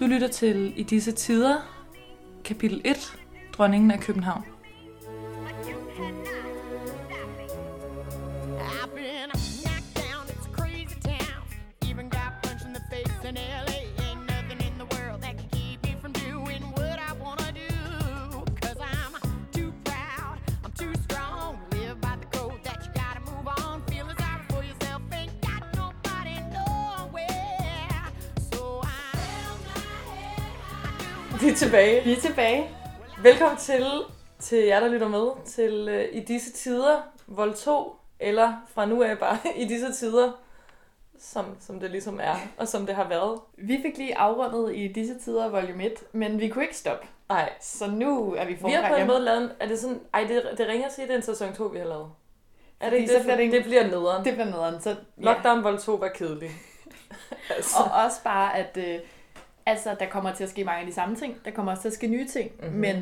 Du lytter til I disse tider, kapitel 1, Dronningen af København. Tilbage. Vi er tilbage. Velkommen til, til jer, der lytter med, til uh, I disse tider, vold 2, eller fra nu af bare I disse tider, som, som det ligesom er, og som det har været. Vi fik lige afrundet i disse tider volume 1, men vi kunne ikke stoppe. Nej, Så nu er vi vi forfra har på en måde lavet en, er det sådan, ej, det, det ringer sige, at det er en sæson 2, vi har lavet. Er det Fordi ikke så det? bliver det en- det bliver nederen. Det bliver nederen. Så, ja. Lockdown vold 2 var kedelig. altså. Og også bare, at øh, altså, der kommer til at ske mange af de samme ting. Der kommer også til at ske nye ting. Mhm. Mm-hmm. Men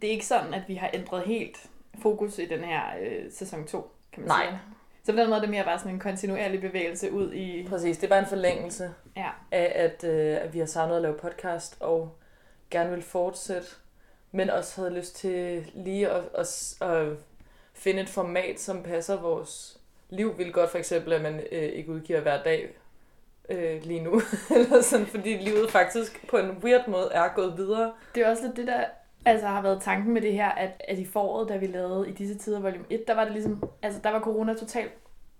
det er ikke sådan, at vi har ændret helt fokus i den her øh, sæson 2, kan man Nej. sige. Så på den måde er det mere bare sådan en kontinuerlig bevægelse ud i... Præcis, det bare en forlængelse Ja. af, at, øh, at vi har savnet at lave podcast, og gerne vil fortsætte, men også havde lyst til lige at, at, at finde et format, som passer vores liv vildt godt. For eksempel, at man øh, ikke udgiver hver dag øh, lige nu, Eller sådan, fordi livet faktisk på en weird måde er gået videre. Det er også lidt det, der altså, har været tanken med det her, at, at i foråret, da vi lavede i disse tider volume 1, der var det ligesom, altså der var corona totalt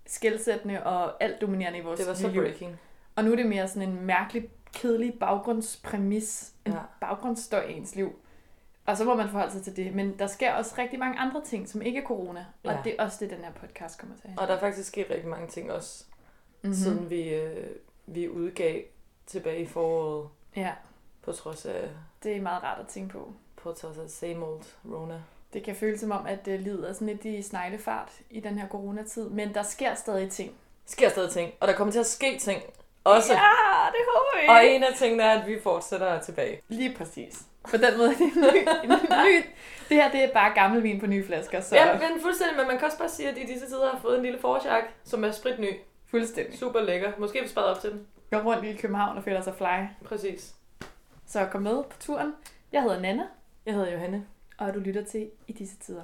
skældsættende og alt dominerende i vores Det var så liv. breaking. Og nu er det mere sådan en mærkelig, kedelig baggrundspræmis, en Ja. baggrundsstøj i ens liv. Og så må man forholde sig til det. Men der sker også rigtig mange andre ting, som ikke er corona. Og Ja. det er også det, den her podcast kommer til. Og der er faktisk sket rigtig mange ting også, Mhm. mm-hmm. siden vi, øh, vi udgav tilbage i foråret, Ja, på trods af, det er meget rart at tænke på. på trods af same old Rona. Det kan føles som om, at det livet er sådan lidt i sneglefart i den her coronatid. Men der sker stadig ting. sker stadig ting, og der kommer til at ske ting også. Ja, det håber vi. Og en af tingene er, at vi fortsætter tilbage. Lige præcis. På den måde er det en ny, en ny... Det her, det er bare gammel vin på nye flasker, så. Ja, men fuldstændig, men man kan også bare sige, at i disse tider har fået en lille forårsjak, som er spritny. Fuldstændig. Super lækker. Måske vi sparet op til den. Går rundt i København og føler sig fly. Præcis. Så kom med på turen. Jeg hedder Nana, Jeg hedder Johanne. og du lytter til I disse tider.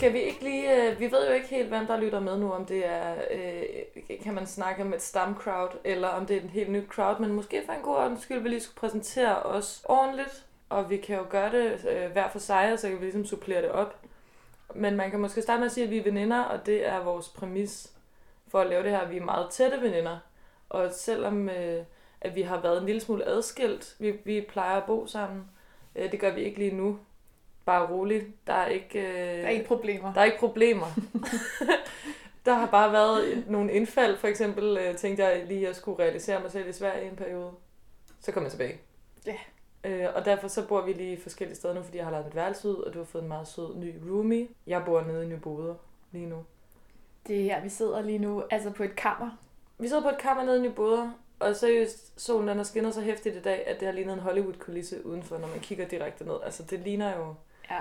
Skal vi ikke lige... Øh, vi ved jo ikke helt, hvem der lytter med nu, om det er... Øh, kan man snakke om et stamcrowd, eller om det er en helt ny crowd, men måske for en god ordens skyld, vi lige skulle præsentere os ordentligt, og vi kan jo gøre det øh, hver for sig, og så kan vi ligesom supplere det op. Men man kan måske starte med at sige, at vi er veninder, og det er vores præmis for at lave det her. Vi er meget tætte veninder, og selvom øh, at vi har været en lille smule adskilt, vi, vi plejer at bo sammen, øh, det gør vi ikke lige nu. Bare roligt. Der er ikke... Øh, Der er ikke problemer. der er ikke problemer. der har bare været nogle indfald. For eksempel øh, tænkte jeg lige, at jeg skulle realisere mig selv i Sverige en periode. Så kom jeg tilbage. Ja. Øh, og derfor så bor vi lige forskellige steder nu, fordi jeg har lavet mit værelse ud, og du har fået en meget sød ny roomie. Jeg bor nede i Nyboder lige nu. Det er her, vi sidder lige nu, altså på et kammer. Vi sidder på et kammer nede i Nyboder, og seriøst, solen den har skinnet så hæftigt i dag, at det har lignet en Hollywood-kulisse udenfor, når man kigger direkte ned. Altså det ligner jo Ja,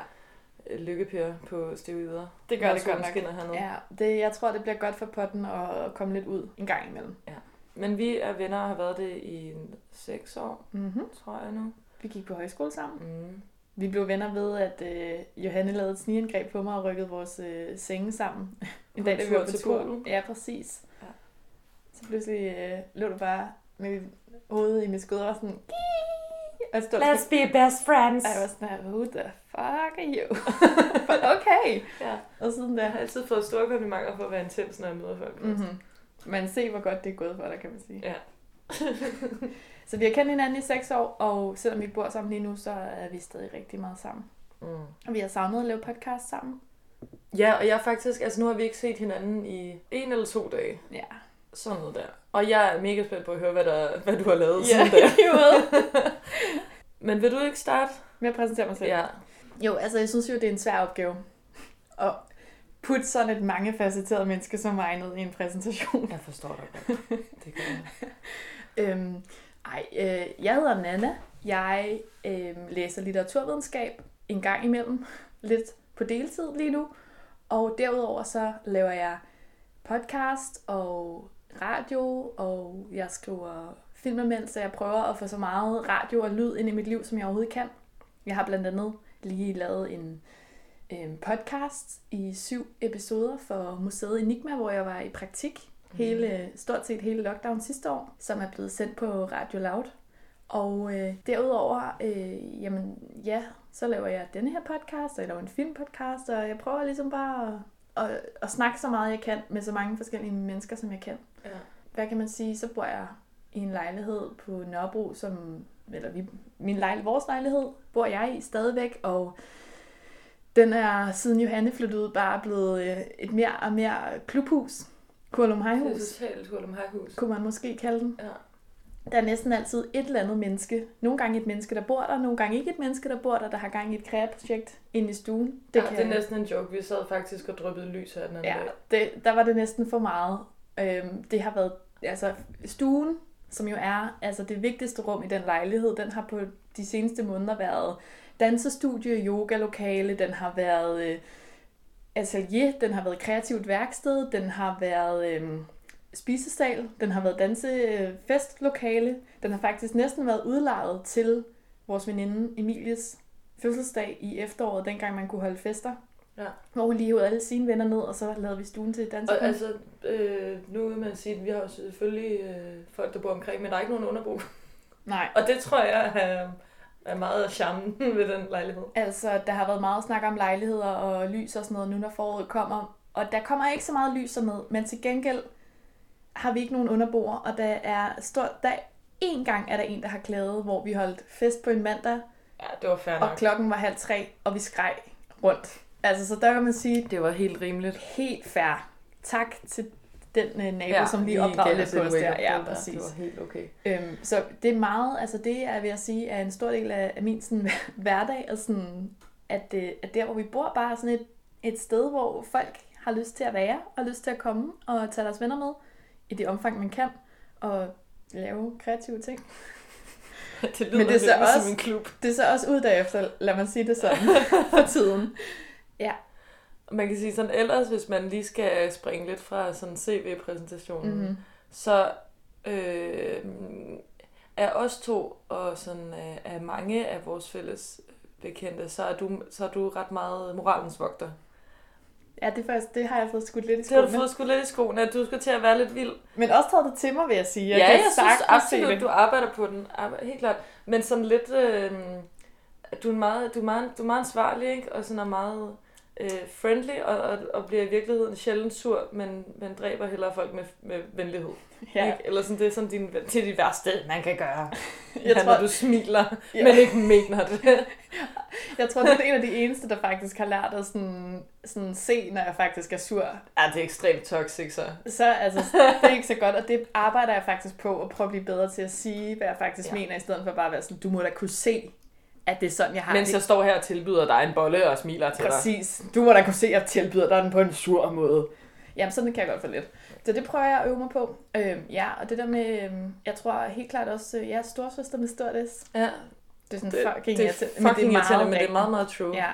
lykkepærer på steroider. det gør det godt nok. hernede. Ja, det, jeg tror, det bliver godt for potten at komme lidt ud en gang imellem. Men vi er venner og har været det i en seks år, Mm-hmm. tror jeg nu. Vi gik på højskole sammen. Mm. Vi blev venner ved, at øh, Johanne lavede et snigangreb på mig og rykkede vores øh, senge sammen. En dag, da vi var på tur. Polen. Ja, præcis. Ja. Så pludselig øh, lå du bare med dit hoved i mit skud og var sådan... "Gii!" Og stod Let's be best friends. Og jeg var sådan who the fuck are you? But okay. Ja. Og siden da. Jeg har altid fået store komplimenter for at være intens, når jeg møder folk. Mm-hmm. Men se, hvor godt det er gået for dig, kan man sige. Ja. Så vi har kendt hinanden i seks år, og selvom vi bor sammen lige nu, så er vi stadig rigtig meget sammen. Mm. Og vi har savnet at lave podcast sammen. Ja, og jeg er faktisk, altså nu har vi ikke set hinanden i en eller to dage. Ja. Sådan noget der. Og jeg er mega spændt på at høre, hvad, der, hvad du har lavet Ja, siden da. måde. Men vil du ikke starte med at præsentere mig selv? Ja. Jo, altså jeg synes jo, det er en svær opgave at putte sådan et mangefacetteret menneske som mig ned i en præsentation. Jeg forstår dig godt. Det kan jeg. Øhm, ej, øh, jeg hedder Nana. Jeg øh, læser litteraturvidenskab en gang imellem. Lidt på deltid lige nu. Og derudover så laver jeg podcast og radio, og jeg skriver filmanmeldelser. Jeg prøver at få så meget radio og lyd ind i mit liv, som jeg overhovedet kan. Jeg har blandt andet lige lavet en øh, podcast i syv episoder for Museet Enigma, hvor jeg var i praktik hele, stort set hele lockdown sidste år, som er blevet sendt på Radio Loud. Og øh, derudover, øh, jamen ja, så laver jeg denne her podcast, og jeg laver en filmpodcast, og jeg prøver ligesom bare at, at, at snakke så meget jeg kan med så mange forskellige mennesker, som jeg kan. Ja. Hvad kan man sige, så bor jeg i en lejlighed på Nørrebro, som, eller vi, min lejl, vores lejlighed, bor jeg i stadigvæk, og den er siden Johanne flyttede ud bare blevet øh, et mere og mere klubhus. Kurlum Det er Hejhus, totalt Hurlum Hejhus. kunne man måske kalde den. Ja. Der er næsten altid et eller andet menneske. Nogle gange et menneske, der bor der, nogle gange ikke et menneske, der bor der, der har gang i et projekt inde i stuen. Det, ja, det er næsten en joke. Vi sad faktisk og dryppede lys her den anden Ja, dag. det, der var det næsten for meget. Øhm, det har været, altså stuen, som jo er altså det vigtigste rum i den lejlighed, den har på de seneste måneder været dansestudie, yogalokale, den har været øh, atelier, den har været kreativt værksted, den har været øh, spisesal, den har været dansefestlokale, den har faktisk næsten været udlejet til vores veninde Emilies fødselsdag i efteråret, dengang man kunne holde fester. Ja. Hvor hun lige hævde alle sine venner ned, og så lavede vi stuen til dans. Og altså, øh, nu vil man sige, at vi har jo selvfølgelig øh, folk, der bor omkring, men der er ikke nogen underbo. Nej, Og det tror jeg er, er meget af charmen ved den lejlighed. altså der har været meget snak om lejligheder og lys og sådan noget, nu når foråret kommer. Og der kommer ikke så meget lys med, men til gengæld har vi ikke nogen underboer, og der er stort, der en gang er der en, der har klaget, hvor vi holdt fest på en mandag, Ja, det var fair og nok. klokken var halv tre, og vi skreg rundt. Altså, så der kan man sige, Det var helt rimeligt. helt fair. Tak til den øh, nabo, Ja, som lige vi opdragede lidt på os der. Ja, præcis. Det var helt okay. Øhm, så det er meget, altså det er, vil jeg sige, er en stor del af, af min sådan, hverdag, og sådan, at, øh, at der, hvor vi bor, bare er sådan et, et sted, hvor folk har lyst til at være, og lyst til at komme og tage deres venner med, i det omfang, man kan, og lave kreative ting. Det lyder Men det er så ligesom også- en klub. Det er så også ud derefter, lad mig sige det sådan, for tiden. Man kan sige sådan, ellers hvis man lige skal springe lidt fra sådan CV-præsentationen, Mm-hmm. så øh, er os to og sådan øh, er mange af vores fælles bekendte, så er du, så er du ret meget moralens vogter. Ja, det, faktisk, det har jeg fået skudt lidt i Det har du skoene. fået sgu lidt i skoene, at du skal til at være lidt vild. Men også taget det til mig, vil jeg sige. Ja, jeg, kan jeg synes absolut, det. du arbejder på den. Arbejder, helt klart. Men sådan lidt... Øh, du, er meget, du, er meget, du er meget ansvarlig, ikke? Og sådan er meget øh, friendly, og, og, og bliver i virkeligheden sjældent sur, men, men dræber hellere folk med, med venlighed. Ja. Ikke? Eller sådan, det er sådan din, det er det værste, man kan gøre. Jeg ja, tror- når du smiler, Ja. men ikke mener det. Jeg tror, det er en af de eneste, der faktisk har lært at sådan, sådan se, når jeg faktisk er sur. ja, det er ekstremt toxic, så. Så altså, det er ikke så godt, og det arbejder jeg faktisk på, at prøve at blive bedre til at sige, hvad jeg faktisk ja. mener, i stedet for bare at være sådan, du må da kunne se, at det er sådan, jeg har Mens det. jeg står her og tilbyder dig en bolle og smiler til dig. Præcis. Du må da kunne se, at jeg tilbyder dig den på en sur måde. Jamen, sådan kan jeg godt få lidt. Så det prøver jeg at øve mig på. Øhm, ja, og det der med, øhm, jeg tror helt klart også, øh, jeg er storsøster med stort S. Ja, Det er sådan det, fucking det er irriterende, fucking irriterende, men det er meget, meget true. Ja,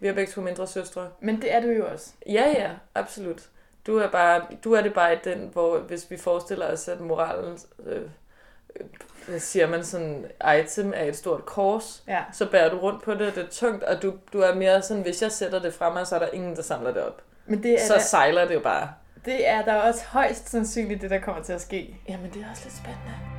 Vi har begge to mindre søstre. men det er du jo også. Ja, ja, absolut. Du er, bare, du er det bare i den, hvor hvis vi forestiller os, at moralen, øh, hvad siger man, sådan item er et stort kors, Ja. så bærer du rundt på det, det er tungt, og du, du er mere sådan, hvis jeg sætter det frem, så er der ingen, der samler det op. Men det er, Så da, sejler det jo bare. det er da også højst sandsynligt, det der kommer til at ske. Jamen, det er også lidt spændende.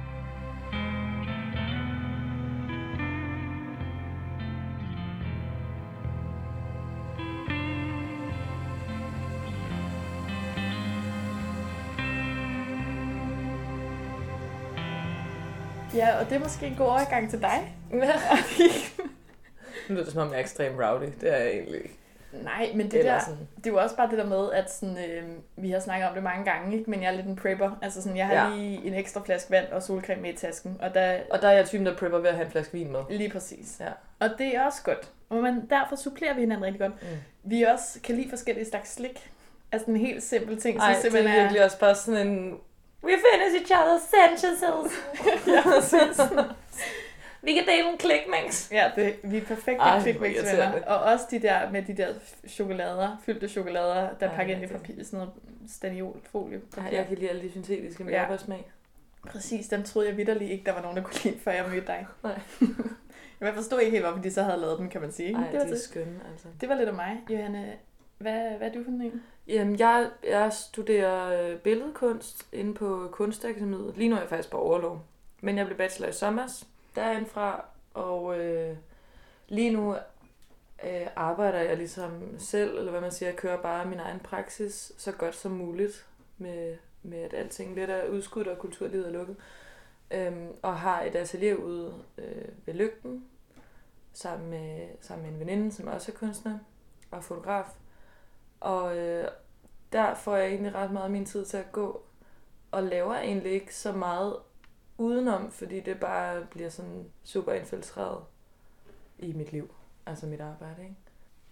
Ja, og det er måske en god overgang til dig. Nu lyder det som om, jeg er ekstremt rowdy. Det er jeg egentlig ikke. Nej, men det Eller der, sådan. det er jo også bare det der med, at sådan, øh, vi har snakket om det mange gange, ikke? men jeg er lidt en prepper. Altså sådan, jeg har Ja. lige en ekstra flaske vand og solcreme med i tasken, og der Og der er jeg typen, der prepper ved at have en flaske vin med. lige præcis. Ja. Og det er også godt. Og man, derfor supplerer vi hinanden rigtig godt. Mm. Vi også kan lide forskellige slags slik. Altså en helt simpel ting, Ej, som det simpelthen er virkelig også bare sådan en... We finish each other's sentences. ja, præcis. Vi kan dele en klikmix. Ja, det, vi er perfekte Ej, irriterende. Og også de der med de der chokolader, fyldte chokolader, der Ej, pakket ind i det- papir, sådan noget staniolfolie. Ej, jeg kan lide alle de syntetiske med Ja. jordbærsmag. Præcis, dem troede jeg vidderligt ikke, der var nogen, der kunne lide, før jeg mødte dig. Nej. jeg forstod ikke helt, hvorfor de så havde lavet dem, kan man sige. Ej, det, var de er det. skønne, altså. det var lidt af mig. Johanne, hvad, hvad er du for en? Jamen, jeg, jeg studerer øh, billedkunst inde på Kunstakademiet. Lige nu er jeg faktisk på overlov. Men jeg blev bachelor i sommers derindfra, og øh, lige nu øh, arbejder jeg ligesom selv, eller hvad man siger, jeg kører bare min egen praksis så godt som muligt med, med at alting lidt er udskudt og kulturlivet er lukket. Øhm, og har et atelier ude øh, ved Lygten, sammen med, sammen med en veninde, som også er kunstner og fotograf. Og øh, der får jeg egentlig ret meget af min tid til at gå, og laver egentlig ikke så meget udenom, fordi det bare bliver sådan super infiltreret i mit liv, altså mit arbejde, ikke?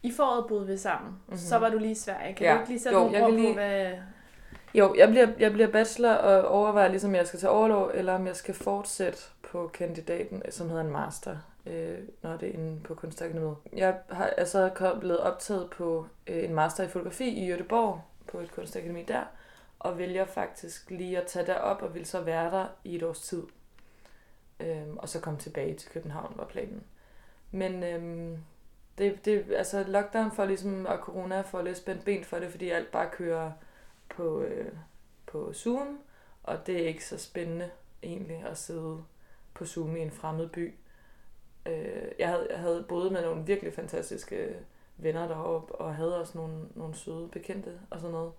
I foråret boede vi sammen, Mhm. mm-hmm. så var du lige i Sverige. Kan Ja. du ikke lige sætte Jo, nogle ord kan på, lige- hvad... Jo, jeg bliver, jeg bliver bachelor og overvejer ligesom, om jeg skal tage overlov, eller om jeg skal fortsætte på kandidaten, som hedder en master, øh, når det er inde på Kunstakademiet. Jeg har altså blevet optaget på øh, en master i fotografi i Göteborg, på et kunstakademi der, og vælger faktisk lige at tage derop og vil så være der i et års tid. Øhm, og så komme tilbage til København, var planen. Men øhm, det, det, altså lockdown for ligesom, og corona for lidt spændt ben for det, fordi alt bare kører på, øh, på Zoom, og det er ikke så spændende egentlig at sidde på Zoom i en fremmed by. Øh, jeg, havde, jeg havde boet med nogle virkelig fantastiske venner deroppe, og havde også nogle, nogle søde bekendte og sådan noget.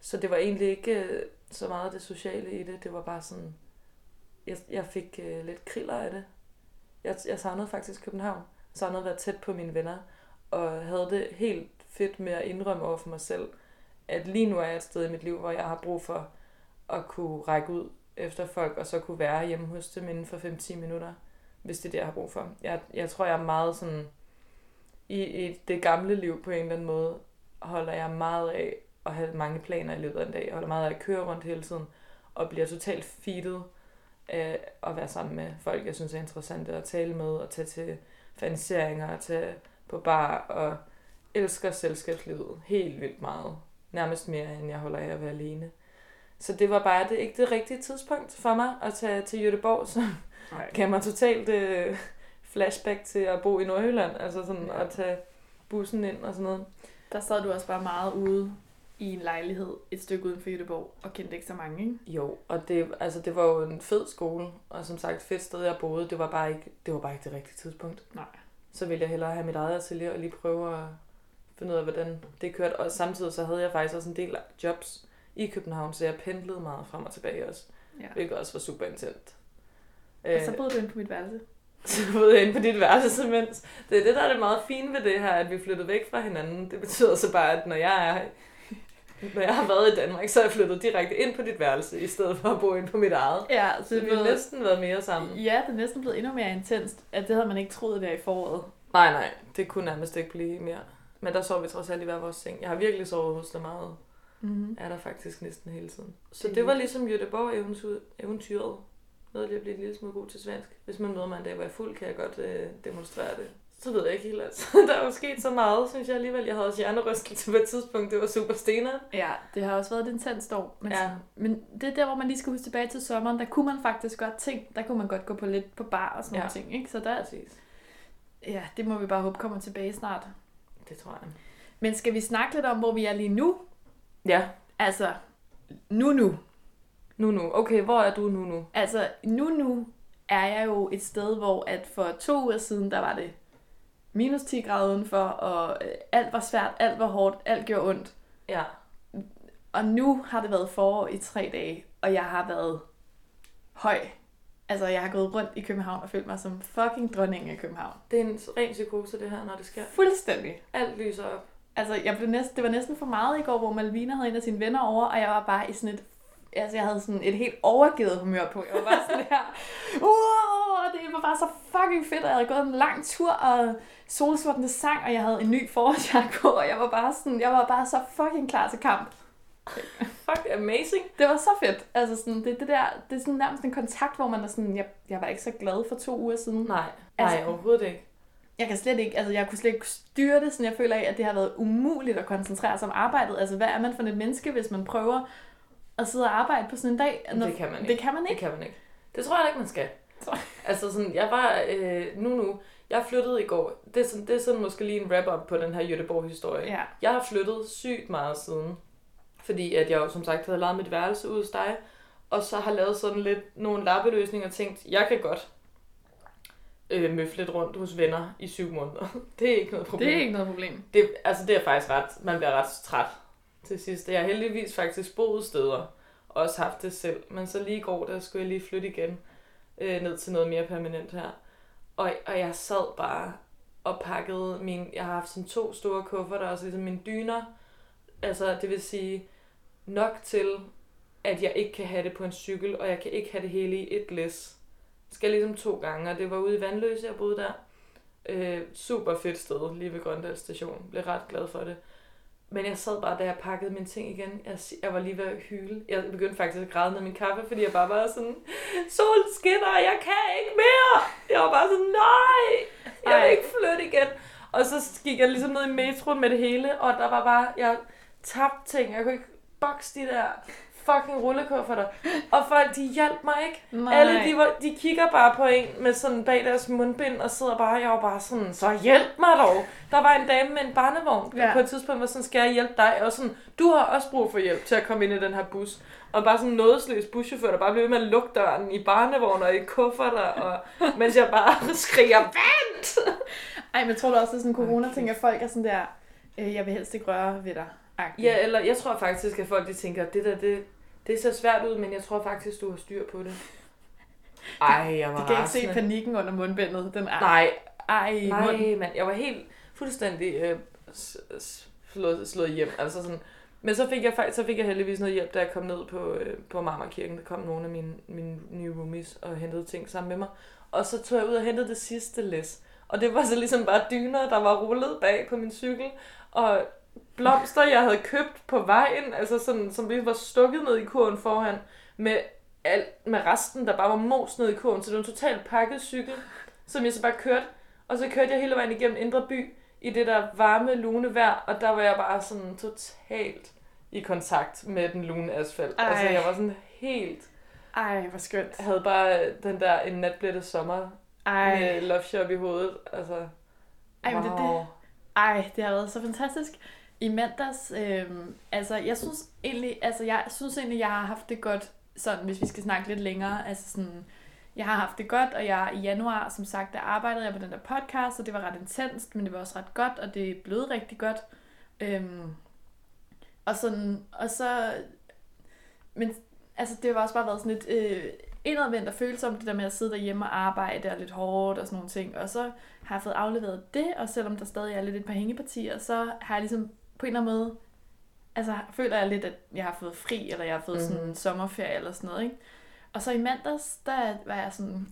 Så det var egentlig ikke øh, så meget det sociale i det, det var bare sådan, jeg, jeg fik øh, lidt kriller af det. Jeg, jeg savnede faktisk København, jeg savnede at være tæt på mine venner, og havde det helt fedt med at indrømme over for mig selv, at lige nu er jeg et sted i mit liv, hvor jeg har brug for at kunne række ud efter folk, og så kunne være hjemme hos dem inden for 5-10 minutter, hvis det er det, jeg har brug for. Jeg, jeg tror, jeg er meget sådan, i, i det gamle liv på en eller anden måde, holder jeg meget af at have mange planer i løbet af en dag. Jeg holder meget af at køre rundt hele tiden, og bliver totalt feedet af at være sammen med folk, jeg synes er interessante at tale med, og tage til faniseringer, og tage på bar, og elsker selskabslivet helt vildt meget. Nærmest mere, end jeg holder af at være alene. Så det var bare det, ikke det rigtige tidspunkt for mig at tage til Göteborg, som Nej. gav mig totalt øh, flashback til at bo i Nordjylland. Altså sådan Ja. at tage bussen ind og sådan noget. Der sad du også bare meget ude i en lejlighed et stykke uden for Göteborg, og kendte ikke så mange, ikke? Jo, og det, altså, det var jo en fed skole, og som sagt, fedt sted, jeg boede. Det var bare ikke det, var bare ikke det rigtige tidspunkt. Nej. Så ville jeg hellere have mit eget atelier og lige prøve at finde ud af, hvordan det kørte. Og samtidig så havde jeg faktisk også en del jobs i København, så jeg pendlede meget frem og tilbage også, Ja. hvilket også var super intenst. Og så boede du inde på mit værelse. så boede jeg inde på dit værelse, mens det er det, der er det meget fine ved det her, at vi flyttede væk fra hinanden. Det betyder så bare, at når jeg er når jeg har været i Danmark, så er jeg flyttet direkte ind på dit værelse, i stedet for at bo inde på mit eget. Ja, Så vi har næsten været mere sammen. Ja, det er næsten blevet endnu mere intenst, at det havde man ikke troet der i foråret. Nej, nej, det kunne nærmest ikke blive mere. Men der sov vi trods alt i hver vores seng. Jeg har virkelig sovet hos dig meget. Mm-hmm. Er der faktisk næsten hele tiden. Så Det var ligesom Göteborg eventyr, eventyret. Noget lige at blive en lille smule god til svensk. Hvis man møder mig en dag, hvor jeg er fuld, kan jeg godt øh, demonstrere det. Så ved jeg ikke helt, altså. Der er jo sket så meget, synes jeg alligevel. Jeg havde også hjernerystelse på et tidspunkt. Det var super stener. Ja, det har også været et intenst år. Men, Ja. men det er der, hvor man lige skal huske tilbage til sommeren. Der kunne man faktisk godt ting. Der kunne man godt gå på lidt på bar og sådan Ja. nogle ting. Ikke? Så der, Præcis. ja, det må vi bare håbe kommer tilbage snart. Det tror jeg. Men skal vi snakke lidt om, hvor vi er lige nu? Ja, Altså, nu nu. nu nu. Okay, hvor er du nu nu? Altså, nu nu er jeg jo et sted, hvor at for to uger siden, der var det minus 10 grader udenfor, og øh, alt var svært, alt var hårdt, alt gjorde ondt. Ja. Og nu har det været forår i tre dage, og jeg har været høj. Altså, jeg har gået rundt i København og følt mig som fucking dronningen af København. Det er en ren psykose, det her, når det sker. Fuldstændig. Alt lyser op. Altså, jeg blev næsten, det var næsten for meget i går, hvor Malvina havde en af sine venner over, og jeg var bare i sådan et altså jeg havde sådan et helt overgivet humør på. Jeg var bare sådan her, wow, det var bare så fucking fedt, og jeg havde gået en lang tur, og solsortene sang, og jeg havde en ny forårsjakke på, og jeg var bare sådan, jeg var bare så fucking klar til kamp. Fuck, amazing. Det var så fedt. Altså sådan, det, det der, det er sådan nærmest en kontakt, hvor man er sådan, jeg, jeg var ikke så glad for to uger siden. Nej, Altså- nej, overhovedet ikke. Jeg kan slet ikke, altså jeg kunne slet ikke styre det, sådan jeg føler af, at det har været umuligt at koncentrere sig om arbejdet. Altså hvad er man for et menneske, hvis man prøver at sidde og arbejde på sådan en dag? Men det kan man ikke. Det kan man Det ikke. kan man ikke. Det tror jeg ikke, man skal. Altså sådan, jeg var, øh, nu nu, jeg flyttede i går. Det er, sådan, det er sådan måske lige en wrap-up på den her Göteborg-historie. Ja. Jeg har flyttet sygt meget siden. Fordi at jeg jo som sagt havde lavet mit værelse ud hos dig. Og så har lavet sådan lidt nogle lappeløsninger og tænkt, jeg kan godt øh, møfle lidt rundt hos venner i syv måneder. Det er ikke noget problem. Det er ikke noget problem. Det, altså det er faktisk ret, man bliver ret træt til sidst. Jeg har heldigvis faktisk boet steder, og også haft det selv. Men så lige i går, der skulle jeg lige flytte igen øh, ned til noget mere permanent her. Og, og jeg sad bare og pakkede min, jeg har haft sådan to store kufferter, og så ligesom mine dyner. Altså det vil sige nok til, at jeg ikke kan have det på en cykel, og jeg kan ikke have det hele i et læs. Skal ligesom to gange, og det var ude i Vandløse, jeg boede der. Øh, super fedt sted, lige ved Grøndal station. Blev ret glad for det. Men jeg sad bare, da jeg pakkede mine ting igen. Jeg, jeg var lige ved at hyle. Jeg begyndte faktisk at græde med min kaffe, fordi jeg bare var sådan, sol skinner, jeg kan ikke mere. Jeg var bare sådan, nej, jeg vil ikke flytte igen. Og så gik jeg ligesom ned i metroen med det hele, og der var bare, jeg tabte ting. Jeg kunne ikke bokse de der fucking rullekufferter. Og folk, de hjalp mig ikke. Nej. Alle, de, var, de kigger bare på en med sådan bag deres mundbind og sidder bare, jeg var bare sådan, så hjælp mig dog. Der var en dame med en barnevogn, Ja. på et tidspunkt var sådan, skal jeg hjælpe dig? Og sådan, du har også brug for hjælp til at komme ind i den her bus. Og bare sådan en nådesløs buschauffør, der bare blev ved med at lukke døren i barnevogn og i kufferter, og, mens jeg bare skriger, vent! Ej, men jeg tror du også, det er sådan en corona-ting, at folk er sådan der, øh, jeg vil helst ikke røre ved dig. -agtigt. Ja, eller jeg tror faktisk, at folk de tænker, det der, det, det ser svært ud, men jeg tror faktisk, du har styr på det. Ej, jeg var De kan ikke se rasende. panikken under mundbindet. Den er, Nej, ej. Nej, men jeg var helt fuldstændig øh, slået hjem. Altså sådan. Men så fik jeg faktisk så fik jeg heldigvis noget hjælp, da jeg kom ned på, øh, på Marmarkirken. Der kom nogle af mine, mine nye roomies og hentede ting sammen med mig. Og så tog jeg ud og hentede det sidste læs. Og det var så ligesom bare dyner, der var rullet bag på min cykel. Og blomster, jeg havde købt på vejen, altså sådan, som lige var stukket ned i kurven foran, med, alt, med resten, der bare var mos ned i kurven. Så det var en totalt pakket cykel, som jeg så bare kørte og så kørte jeg hele vejen igennem Indre By i det der varme, lune vejr, og der var jeg bare sådan totalt i kontakt med den lune asfalt. Ej. Altså jeg var sådan helt, Ej, hvor skønt. jeg havde bare den der en natblættet sommer Ej, med Love Shop i hovedet. Altså, Ej, men det- det- ej, det har været så fantastisk. I mandags, øh, altså jeg synes egentlig, altså jeg synes egentlig, jeg har haft det godt, sådan hvis vi skal snakke lidt længere, altså sådan, jeg har haft det godt, og jeg i januar, som sagt, der arbejdede jeg på den der podcast, og det var ret intenst, men det var også ret godt, og det er blevet rigtig godt. Øhm, og sådan, og så, men altså det har også bare været sådan lidt øh, indadvendt og følsomt, det der med at sidde derhjemme og arbejde og lidt hårdt og sådan nogle ting, og så har jeg fået afleveret det, og selvom der stadig er lidt et par hængepartier, så har jeg ligesom på en eller anden måde, altså føler jeg lidt, at jeg har fået fri, eller jeg har fået mm-hmm. sådan Mhm. en sommerferie eller sådan noget, ikke? Og så i mandags, der var jeg sådan,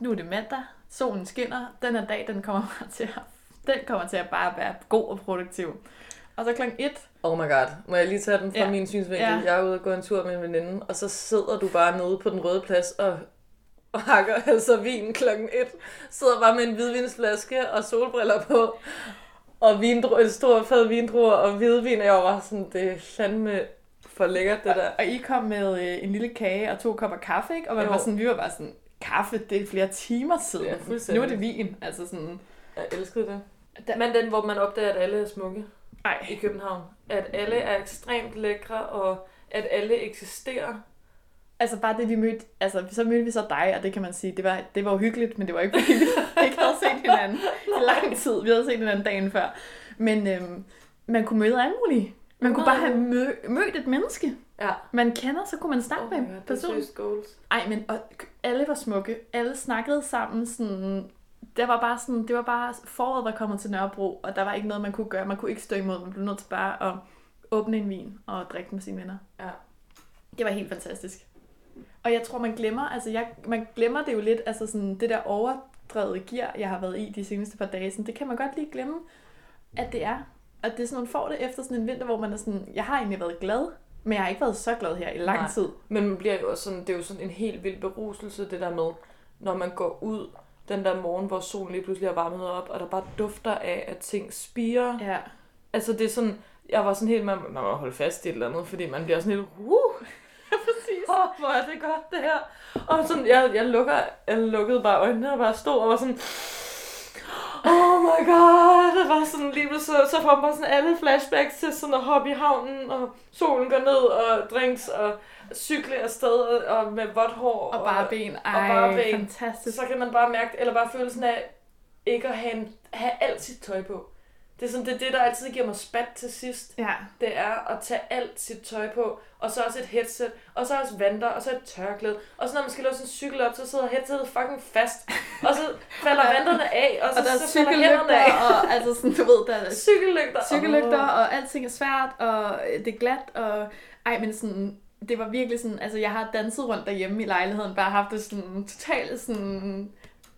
nu er det mandag, solen skinner, den her dag, den kommer bare til at, den kommer til at bare være god og produktiv. Og så klokken et, Oh my god. Må jeg lige tage den fra Ja. min synsvinkel? Ja. Jeg er ude og gå en tur med en veninde, og så sidder du bare nede på den røde plads og, og hakker altså vin klokken et. Sidder bare med en hvidvinsflaske og solbriller på. Og vindru, en stor fad vindruer og hvidvin, og jeg var sådan, det er fandme for lækkert det der. og I kom med øh, en lille kage og to kopper kaffe, ikke? Og man Jo. var sådan, vi var bare sådan, kaffe, det er flere timer siden. Ja, nu er det vin, altså sådan. Jeg elskede det. Der- Men den, hvor man opdager, at alle er smukke Ej, i København. At alle er ekstremt lækre, og at alle eksisterer. Altså bare det, vi mødte, altså så mødte vi så dig, og det kan man sige, det var, det var hyggeligt, men det var ikke, fordi vi ikke havde set hinanden i lang tid. Vi havde set hinanden dagen før. Men øhm, man kunne møde alle mulige. Man kunne bare have mø- mødt et menneske, Ja. man kender, så kunne man snakke Oh med det seriøst goals. Ej, men og, alle var smukke. Alle snakkede sammen sådan der var bare sådan, det var bare, foråret var kommet til Nørrebro, og der var ikke noget, man kunne gøre. Man kunne ikke stå imod, man blev nødt til bare at åbne en vin og drikke med sine venner. Ja. Det var helt fantastisk. Og jeg tror, man glemmer, altså jeg, man glemmer det jo lidt, altså sådan det der overdrevet gear, jeg har været i de seneste par dage, sådan, det kan man godt lige glemme, at det er. Og det er sådan, man får det efter sådan en vinter, hvor man er sådan, jeg har egentlig været glad, men jeg har ikke været så glad her i lang Nej. tid. Men man bliver jo også sådan, det er jo sådan en helt vild beruselse, det der med, når man går ud den der morgen, hvor solen lige pludselig har varmet op, og der bare dufter af, at ting spiger. Ja. Altså det er sådan, jeg var sådan helt, man, man må holde fast i et eller andet, fordi man bliver sådan helt, uh, Åh, hvor er det godt det her. Og sådan, jeg, jeg, lukker, jeg lukkede bare øjnene og bare stod og var sådan, oh my god, det var sådan lige så, så får man bare sådan alle flashbacks til sådan at hoppe i havnen, og solen går ned, og drinks, og cykle afsted, og med vådt hår. Og bare ben. Ej, og bare ben. fantastisk. Så kan man bare mærke, eller bare følelsen af ikke at have, en, have alt sit tøj på. Det er sådan, det, er det, der altid giver mig spat til sidst. Ja. Det er at tage alt sit tøj på, og så også et headset, og så også vanter, og så et tørklæde. Og så når man skal låse en cykel op, så sidder headsetet fucking fast. Og så falder vanterne af, og så, Og der er så falder hænderne af. og altså sådan, du ved, der er Cykellygter. cykellygter, Åh. og alting er svært, og det er glat, og ej, men sådan, det var virkelig sådan, altså jeg har danset rundt derhjemme i lejligheden, bare haft det sådan totalt sådan,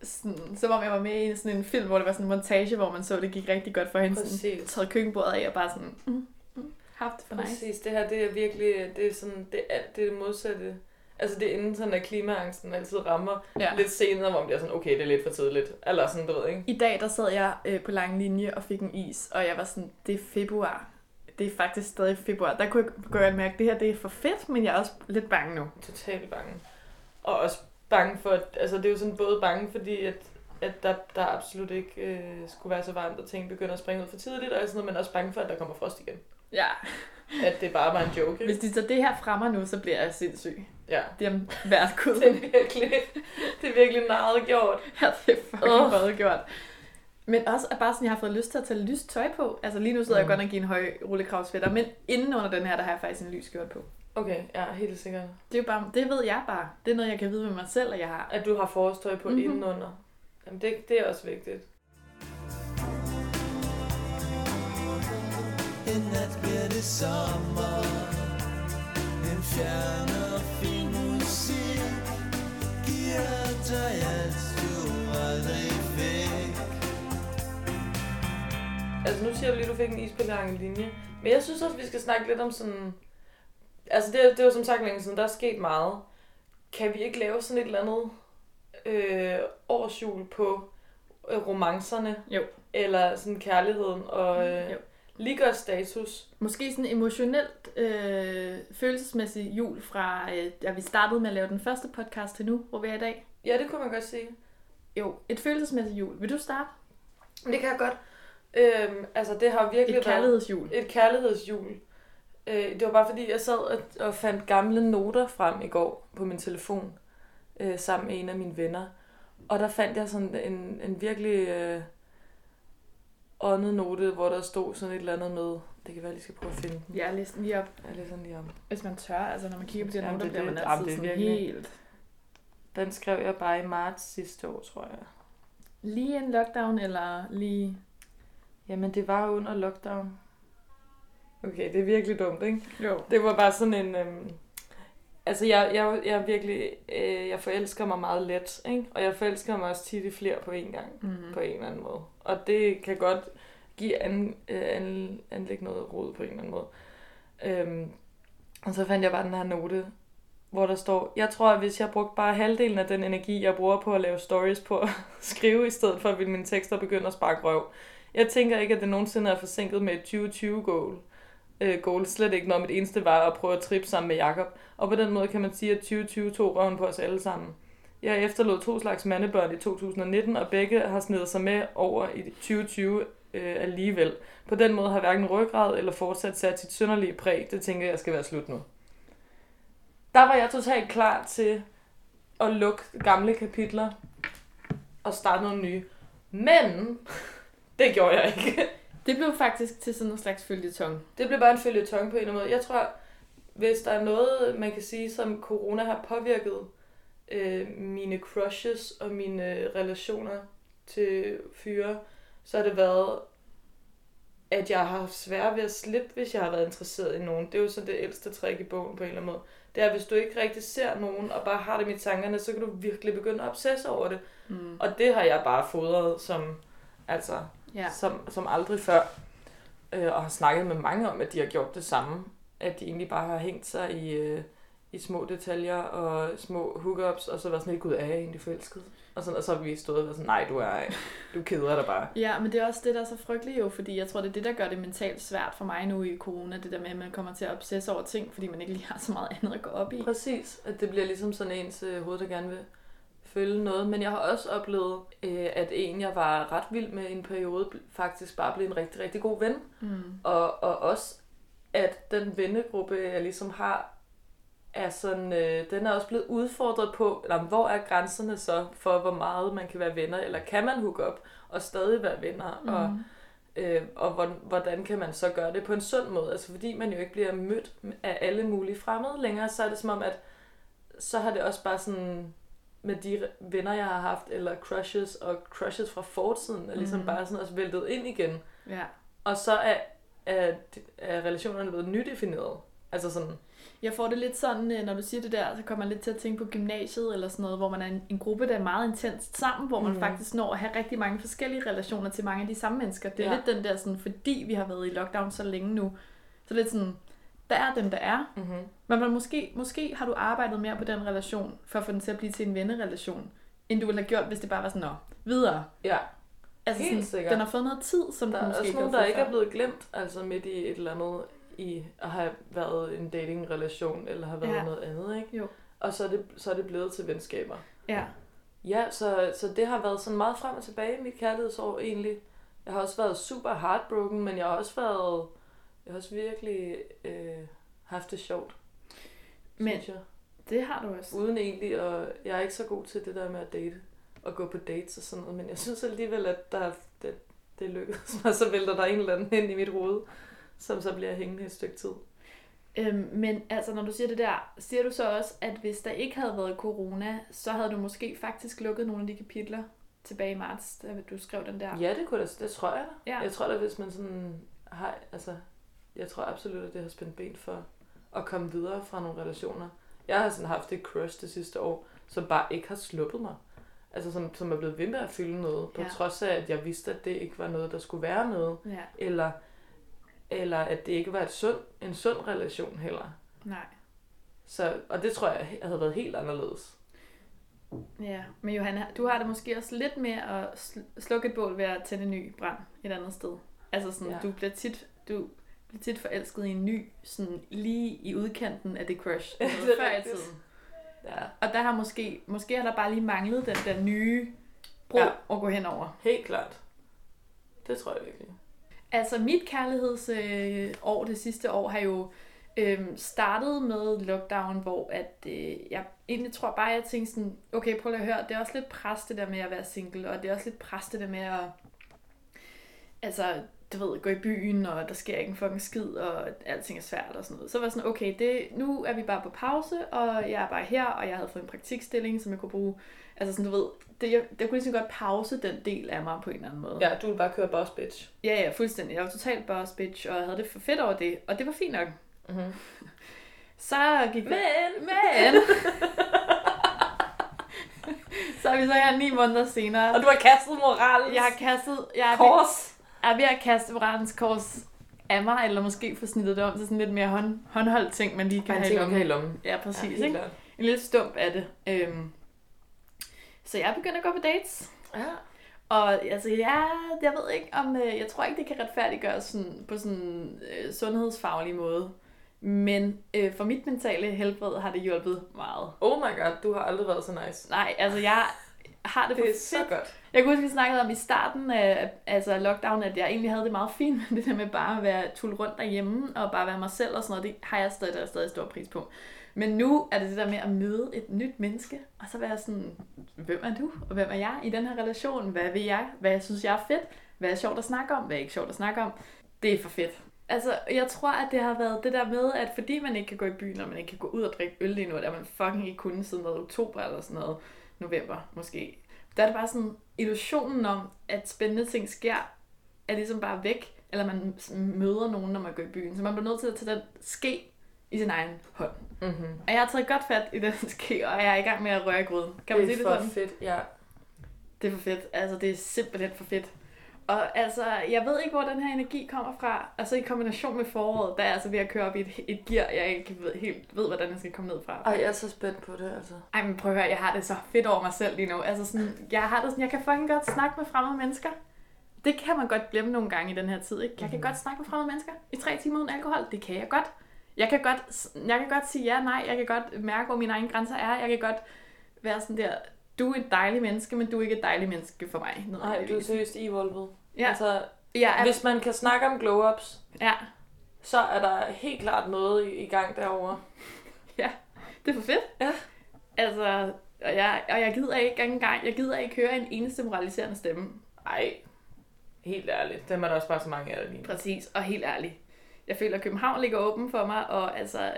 sådan, som om jeg var med i sådan en film, hvor det var sådan en montage, hvor man så, det gik rigtig godt for hende, sådan, Præcis. taget køkkenbordet af, og bare sådan, mm, mm, haft det for nice. Præcis, det her det er virkelig, det er sådan, det er, det er det modsatte. Altså det er inden sådan, at klimaangsten altid rammer ja. lidt senere, hvor man bliver sådan, okay, det er lidt for tidligt. Eller sådan, du ved, ikke? I dag, der sad jeg øh, på lang linje og fik en is, og jeg var sådan, det er februar. Det er faktisk stadig februar. Der kunne jeg godt mærke, at det her det er for fedt, men jeg er også lidt bange nu. Totalt bange. Og også bange for, at, altså det er jo sådan både bange, fordi at, at der, der absolut ikke øh, skulle være så varmt, og ting begynder at springe ud for tidligt, og sådan noget, men også bange for, at der kommer frost igen. Ja. At det bare var en joke, ikke? Hvis de tager det her mig nu, så bliver jeg sindssyg. Ja. Det er værd Gud. Det er virkelig, det er virkelig meget gjort. Ja, det er fucking oh. gjort. Men også at bare sådan, jeg har fået lyst til at tage lyst tøj på. Altså lige nu sidder mm. jeg godt nok i en høj rullekravsvætter, men inden under den her, der har jeg faktisk en lys skjort på. Okay, ja, helt sikkert. Det er jo bare, det ved jeg bare. Det er noget, jeg kan vide med mig selv, at jeg har. At du har forårstøj på Mhm. mm-hmm. indenunder. Jamen det, det er også vigtigt. En nat bliver det sommer En fjern og fin musik Giver dig alt du aldrig fik Altså nu siger du lige, at du fik en is på lang linje. Men jeg synes også, vi skal snakke lidt om sådan... Altså det, det var som sagt længe siden, der er sket meget. Kan vi ikke lave sådan et eller andet øh, årsjul på øh, romancerne? Jo. Eller sådan kærligheden og øh, Jo. lige status. Måske sådan emotionelt, øh, følelsesmæssig jul fra, øh, da vi startede med at lave den første podcast til nu, hvor vi er i dag. Ja, det kunne man godt sige. Jo, et følelsesmæssigt jul. Vil du starte? Det kan jeg godt. Øhm, altså det har virkelig Et kærlighedsjul. været et kærlighedsjul. Øh, det var bare fordi, jeg sad og, og fandt gamle noter frem i går på min telefon, øh, sammen med en af mine venner. Og der fandt jeg sådan en, en virkelig øh, åndet note, hvor der stod sådan et eller andet med, det kan være, jeg lige skal prøve at finde den. Jeg læste den lige op. Jeg læser den lige om. Hvis man tør, altså når man kigger på de her noter, bliver man altid sådan virkelig- helt... Den skrev jeg bare i marts sidste år, tror jeg. Lige en lockdown, eller lige... Jamen, det var under lockdown. Okay, det er virkelig dumt, ikke? Jo. Det var bare sådan en... Øhm, altså, jeg, jeg, jeg virkelig... Øh, jeg forelsker mig meget let, ikke? Og jeg forelsker mig også tit i flere på en gang, Mm-hmm. på en eller anden måde. Og det kan godt give an, øh, an, anlægge noget rod på en eller anden måde. Øhm, og så fandt jeg bare den her note, hvor der står, jeg tror, at hvis jeg brugte bare halvdelen af den energi, jeg bruger på at lave stories på at skrive, i stedet for, ville mine tekster begynde at sparke røv. Jeg tænker ikke, at det nogensinde er forsinket med et 2020-goal. Øh, goal slet ikke, når mit eneste var at prøve at trippe sammen med Jakob. Og på den måde kan man sige, at 2020 tog røven på os alle sammen. Jeg efterlod to slags mandebørn i 2019, og begge har snedet sig med over i 2020 øh, alligevel. På den måde har hverken ryggrad eller fortsat sat sit synderlige præg. Det tænker jeg skal være slut nu. Der var jeg totalt klar til at lukke gamle kapitler og starte nogle nye. Men det gjorde jeg ikke. Det blev faktisk til sådan en slags følgetong. Det blev bare en følgetong på en eller anden måde. Jeg tror, hvis der er noget, man kan sige, som corona har påvirket øh, mine crushes og mine øh, relationer til fyre, så har det været, at jeg har haft svært ved at slippe, hvis jeg har været interesseret i nogen. Det er jo så det ældste trick i bogen på en eller anden måde. Det er, at hvis du ikke rigtig ser nogen, og bare har det i tankerne, så kan du virkelig begynde at obsesse over det. Mm. Og det har jeg bare fodret som, altså, Ja. som, som aldrig før. Øh, og har snakket med mange om, at de har gjort det samme. At de egentlig bare har hængt sig i, øh, i små detaljer og små hookups, og så været sådan lidt, gud, er jeg egentlig forelsket? Og, sådan, og så har vi stået og været sådan, nej, du er, du keder dig bare. Ja, men det er også det, der er så frygteligt jo, fordi jeg tror, det er det, der gør det mentalt svært for mig nu i corona, det der med, at man kommer til at obsesse over ting, fordi man ikke lige har så meget andet at gå op i. Præcis, at det bliver ligesom sådan ens øh, hoved, der gerne vil følge noget. Men jeg har også oplevet, øh, at en, jeg var ret vild med i en periode, faktisk bare blev en rigtig, rigtig god ven. Mm. Og, og også, at den vennegruppe, jeg ligesom har, er sådan, øh, den er også blevet udfordret på, eller hvor er grænserne så for, hvor meget man kan være venner, eller kan man hook op og stadig være venner, mm. og, øh, og hvordan, hvordan kan man så gøre det på en sund måde? Altså fordi man jo ikke bliver mødt af alle mulige fremmede længere, så er det som om, at så har det også bare sådan med de venner, jeg har haft, eller crushes og crushes fra fortiden, er ligesom Mhm. bare sådan også væltet ind igen. Ja. Og så er, er, er relationerne blevet nydefineret. Altså sådan, Jeg får det lidt sådan, øh, når du siger det der, så kommer man lidt til at tænke på gymnasiet eller sådan noget, hvor man er en, en gruppe, der er meget intenst sammen, hvor man Mhm. faktisk når at have rigtig mange forskellige relationer til mange af de samme mennesker. Det er Ja. lidt den der sådan, fordi vi har været i lockdown så længe nu, så lidt sådan, der er dem, der er, mm-hmm. Men man måske, måske har du arbejdet mere på den relation, for at få den til at blive til en vennerelation, end du ville have gjort, hvis det bare var sådan, nå, videre. ja. Altså Helt sådan, sikkert. den har fået noget tid, som Der den er måske også ikke nogen, der ikke er blevet glemt, altså midt i et eller andet, i at have været en dating-relation, eller have været Ja. noget andet, ikke? Jo. Og så er, det, så er det blevet til venskaber. Ja. Ja, så, så det har været sådan meget frem og tilbage i mit kærlighedsår egentlig. Jeg har også været super heartbroken, men jeg har også været, jeg har også virkelig øh, haft det sjovt, Men synes jeg. det har du også. Uden egentlig, og jeg er ikke så god til det der med at date og gå på dates og sådan noget, men jeg synes alligevel, at der, det, det lykkedes mig, så vælter der en eller anden ind i mit hoved, som så bliver hængende et stykke tid. Øhm, men altså, når du siger det der, siger du så også, at hvis der ikke havde været corona, så havde du måske faktisk lukket nogle af de kapitler tilbage i marts, da du skrev den der. Ja, det, kunne da, det tror jeg da. Ja. Jeg tror da, hvis man sådan har, altså, jeg tror absolut, at det har spændt ben for at komme videre fra nogle relationer. Jeg har sådan haft et crush det sidste år, som bare ikke har sluppet mig. Altså som, som er blevet ved med at fylde noget, på Ja. trods af, at jeg vidste, at det ikke var noget, der skulle være noget. Ja, Eller, eller at det ikke var et sund, en sund relation heller. nej. Så, og det tror jeg havde været helt anderledes. Ja, men Johanna, du har det måske også lidt med at sl- slukke et bål ved at tænde en ny brand et andet sted. Altså sådan, ja. du bliver tit, du bliver tit forelsket i en ny, sådan lige i udkanten af det crush, det før i rigtigt. tiden. Ja, Og der har måske, måske har der bare lige manglet den der nye bro Ja. at gå hen over. helt klart. Det tror jeg virkelig. Altså mit kærlighedsår øh, det sidste år har jo øh, startet med lockdown, hvor at, øh, jeg egentlig tror bare, jeg tænkte sådan, okay, prøv lige at høre, det er også lidt pres det der med at være single, og det er også lidt pres det der med at, altså, du ved, gå i byen, og der sker ikke en fucking skid, og alting er svært og sådan noget. Så var jeg sådan, okay, det, nu er vi bare på pause, og jeg er bare her, og jeg havde fået en praktikstilling, som jeg kunne bruge. Altså sådan, du ved, det, jeg, jeg kunne ligesom godt pause den del af mig på en eller anden måde. Ja, du vil bare køre boss bitch. Ja, ja, fuldstændig. Jeg var totalt boss bitch, og jeg havde det for fedt over det, og det var fint nok. Mm-hmm. Så gik Men, Men! så er vi så her ni måneder senere. og du har kastet moralens Jeg har kastet... Jeg kors. Er ved at kaste moralens kors af mig, eller måske få snittet det om til sådan lidt mere hånd, håndholdt ting, man lige kan Man have i lommen. okay, i lommen. Ja, præcis. ja, ikke? klart. En lille stump af det. Øhm. Så jeg er begyndt at gå på dates. Ja. Og altså, ja, jeg ved ikke om, øh, jeg tror ikke, det kan retfærdiggøres sådan, på sådan øh, sundhedsfaglig måde. Men øh, for mit mentale helbred har det hjulpet meget. Oh my god, du har aldrig været så nice. Nej, altså jeg har det, Det for er så fedt. godt. Jeg kunne huske, vi snakkede om i starten af altså lockdown, at jeg egentlig havde det meget fint med det der med bare at være tull rundt derhjemme og bare være mig selv og sådan noget. Det har jeg stadig, der er stadig stor pris på. Men nu er det det der med at møde et nyt menneske, og så være sådan, hvem er du, og hvem er jeg i den her relation? Hvad vil jeg? Hvad synes jeg er fedt? Hvad er sjovt at snakke om? Hvad er ikke sjovt at snakke om? Det er for fedt. Altså, jeg tror, at det har været det der med, at fordi man ikke kan gå i byen, og man ikke kan gå ud og drikke øl lige nu, der man fucking ikke kunne siden oktober eller sådan noget, november måske, der er det bare sådan, illusionen om, at spændende ting sker, er ligesom bare væk. Eller man møder nogen, når man går i byen. Så man bliver nødt til at tage den ske i sin egen hånd. Mm-hmm. Og jeg har taget godt fat i den ske, og jeg er i gang med at røre i gryden. Kan man det sige er det for sådan? fedt, ja. Det er for fedt. Altså, det er simpelthen for fedt. Og altså, jeg ved ikke, hvor den her energi kommer fra. Altså i kombination med foråret, der er jeg altså ved at køre op i et, et gear, jeg ikke ved, helt ved, hvordan jeg skal komme ned fra. Ej, jeg er så spændt på det, altså. Ej, men prøv at høre, jeg har det så fedt over mig selv lige nu. Altså sådan, jeg har det sådan, jeg kan fucking godt snakke med fremmede mennesker. Det kan man godt glemme nogle gange i den her tid, ikke? Jeg kan godt snakke med fremmede mennesker i tre timer uden alkohol. Det kan jeg godt. Jeg kan godt, jeg kan godt sige ja, nej. Jeg kan godt mærke, hvor mine egne grænser er. Jeg kan godt være sådan der, du er et dejligt menneske, men du er ikke et dejligt menneske for mig. Nej, du er seriøst evolved. Ja. Altså, Jeg er, hvis man kan snakke om glow-ups, ja, så er der helt klart noget i, i gang derovre. det er for fedt. Ja. Altså, og jeg, og jeg gider ikke engang, jeg gider ikke høre en eneste moraliserende stemme. Ej, helt ærligt. Dem er der også bare så mange af lige. Præcis, og helt ærligt. Jeg føler, at København ligger åben for mig, og altså,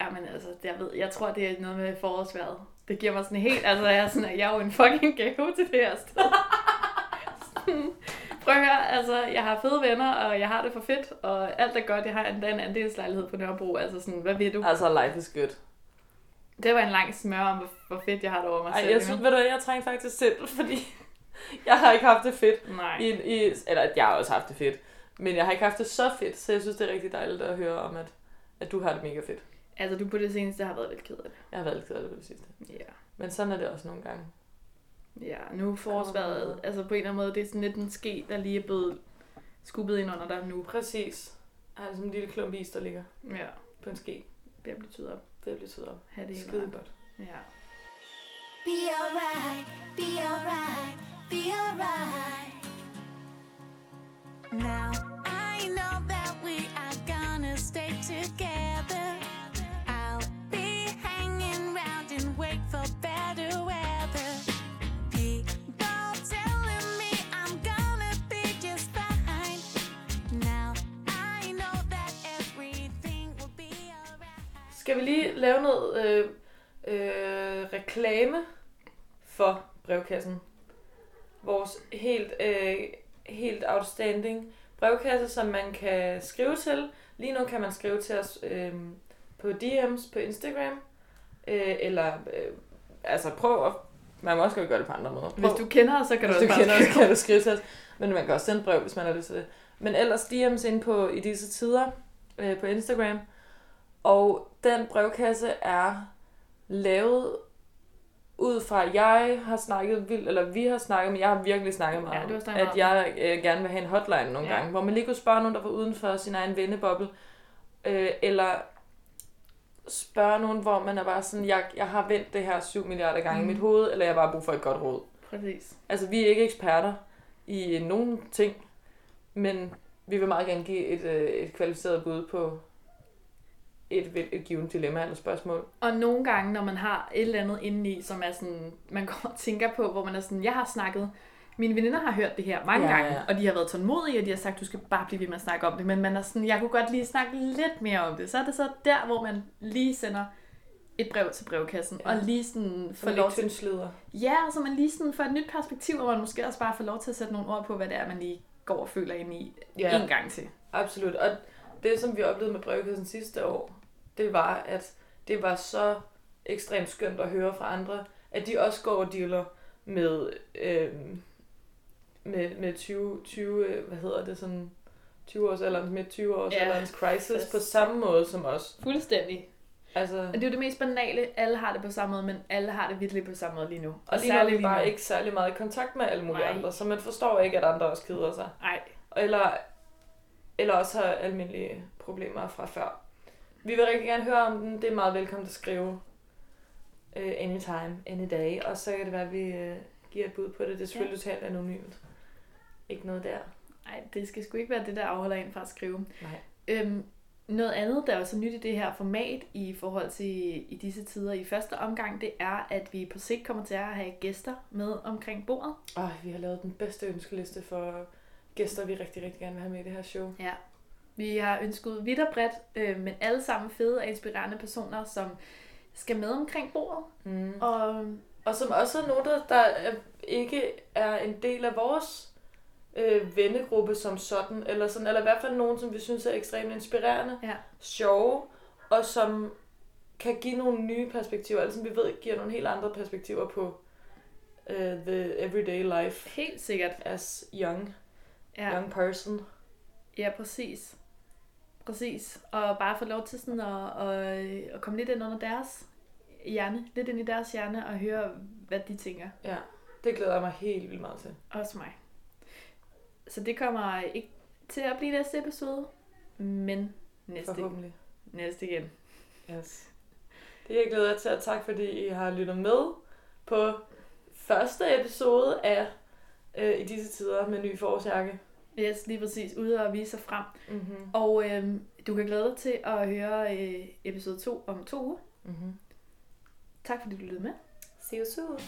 jamen altså, jeg ved, jeg tror, det er noget med forårsværet. Det giver mig sådan helt, altså, jeg er, sådan, jeg er jo en fucking gave til det her sted. Prøv at høre, altså, jeg har fede venner, og jeg har det for fedt, og alt er godt. Jeg har endda en andelslejlighed på Nørrebro, altså sådan, hvad ved du? Altså, life is good. Det var en lang smør om, hvor- fedt jeg har det over mig Ej, selv. jeg synes, ved du, jeg trænger faktisk selv, fordi jeg har ikke haft det fedt. Nej. I, i, eller, jeg har også haft det fedt. Men jeg har ikke haft det så fedt, så jeg synes, det er rigtig dejligt at høre om, at, at du har det mega fedt. Altså, du på det seneste har været lidt ked af det. Jeg har været lidt ked af det på det sidste. Ja. Men sådan er det også nogle gange. Ja, nu forårsværet, altså på en eller anden måde, det er sådan lidt en ske, der lige er blevet skubbet ind under dig nu. Præcis. Jeg har sådan en lille klump is, der ligger Ja, på en ske. det er blevet tydet op. Det er blevet tydet op. Ha' det Skide godt. Ja. Be alright, be alright, be alright. Now I know that we are gonna stay together. Skal vi lige lave noget øh, øh, reklame for brevkassen? Vores helt, øh, helt outstanding brevkasse, som man kan skrive til. Lige nu kan man skrive til os øh, på DM's på Instagram. Øh, eller, øh, altså prøv at... Man må også godt gøre det på andre måder. Hvis du kender os, så kan Hvis du du også kender bare os, kan du skrive til os. Men man kan også sende brev, hvis man har lyst til det. Men ellers DM's ind på i disse tider øh, på Instagram. Og den brevkasse er lavet ud fra, at jeg har snakket vildt, eller vi har snakket, men jeg har virkelig snakket meget Ja, om, du har snakket at meget jeg øh, gerne vil have en hotline nogle Ja. gange, hvor man lige kunne spørge nogen, der var uden for sin egen venneboble, øh, eller spørge nogen, hvor man er bare sådan, jeg, jeg har vendt det her 7 milliarder gange Mhm. i mit hoved, eller jeg har bare brug for et godt råd. Præcis. Altså, vi er ikke eksperter i nogen ting, men vi vil meget gerne give et, øh, et kvalificeret bud på et, et givet dilemma eller spørgsmål. Og nogle gange, når man har et eller andet indeni, som er sådan, man går og tænker på, hvor man er sådan, jeg har snakket, mine veninder har hørt det her mange Ja, gange, ja. og de har været tålmodige, og de har sagt, du skal bare blive ved med at snakke om det, men man er sådan, jeg kunne godt lige snakke lidt mere om det. Så er det så der, hvor man lige sender et brev til brevkassen, Ja. og lige sådan får lov til... tyndsleder. Ja, så man lige sådan får et nyt perspektiv, og man måske også bare får lov til at sætte nogle ord på, hvad det er, man lige går og føler ind i Ja. en gang til. Absolut. Og det, som vi oplevede med brevkassen sidste år, det var, at det var så ekstremt skønt at høre fra andre, at de også går og dealer med, øhm, med, med 20, 20, øh, hvad hedder det, sådan 20 års alderens, midt 20 års Ja. alderens crisis Fast. på samme måde som os. Fuldstændig. Altså, Og det er jo det mest banale. Alle har det på samme måde, men alle har det virkelig på samme måde lige nu. og lige nu er vi bare nu. ikke særlig meget i kontakt med alle mulige Nej. andre, så man forstår ikke, at andre også keder sig. Ej, Eller, eller også har almindelige problemer fra før. Vi vil rigtig gerne høre om den. Det er meget velkommen at skrive uh, anytime, any day. Og så kan det være, at vi uh, giver et bud på det. Det er selvfølgelig totalt anonymt. Ikke noget der. Ej, det skal sgu ikke være det, der afholder en fra at skrive. Nej. Øhm, noget andet, der er også nyt i det her format i forhold til i disse tider i første omgang, det er, at vi på sigt kommer til at have gæster med omkring bordet. Ej, vi har lavet den bedste ønskeliste for gæster, vi rigtig, rigtig gerne vil have med i det her show. Ja. Vi har ønsket vidt og bredt, øh, men alle sammen fede og inspirerende personer, som skal med omkring bordet. Mm. Og og som også er nogen, der, er- ikke er en del af vores øh, vennegruppe som sådan, eller, sådan, eller i hvert fald nogen, som vi synes er ekstremt inspirerende, Ja. sjove, og som kan give nogle nye perspektiver, altså som vi ved giver nogle helt andre perspektiver på uh, the everyday life Helt sikkert. as young, Ja. young person. Ja, præcis. Præcis. Og bare få lov til sådan at, at, at komme lidt ind under deres hjerne, lidt ind i deres hjerne og høre, hvad de tænker. Ja, det glæder jeg mig helt vildt meget til. Også mig. Så det kommer ikke til at blive næste episode, men næste, Forhåbentlig. næste igen. Yes. Det jeg glæder jeg til, og tak fordi I har lyttet med på første episode af øh, I disse tider med ny forårsjakke. Yes, lige præcis. Ude og vise sig frem. Mm-hmm. Og øhm, du kan glæde dig til at høre øh, episode 2 om to uger. Mm-hmm. Tak fordi du lyttede med. See you soon.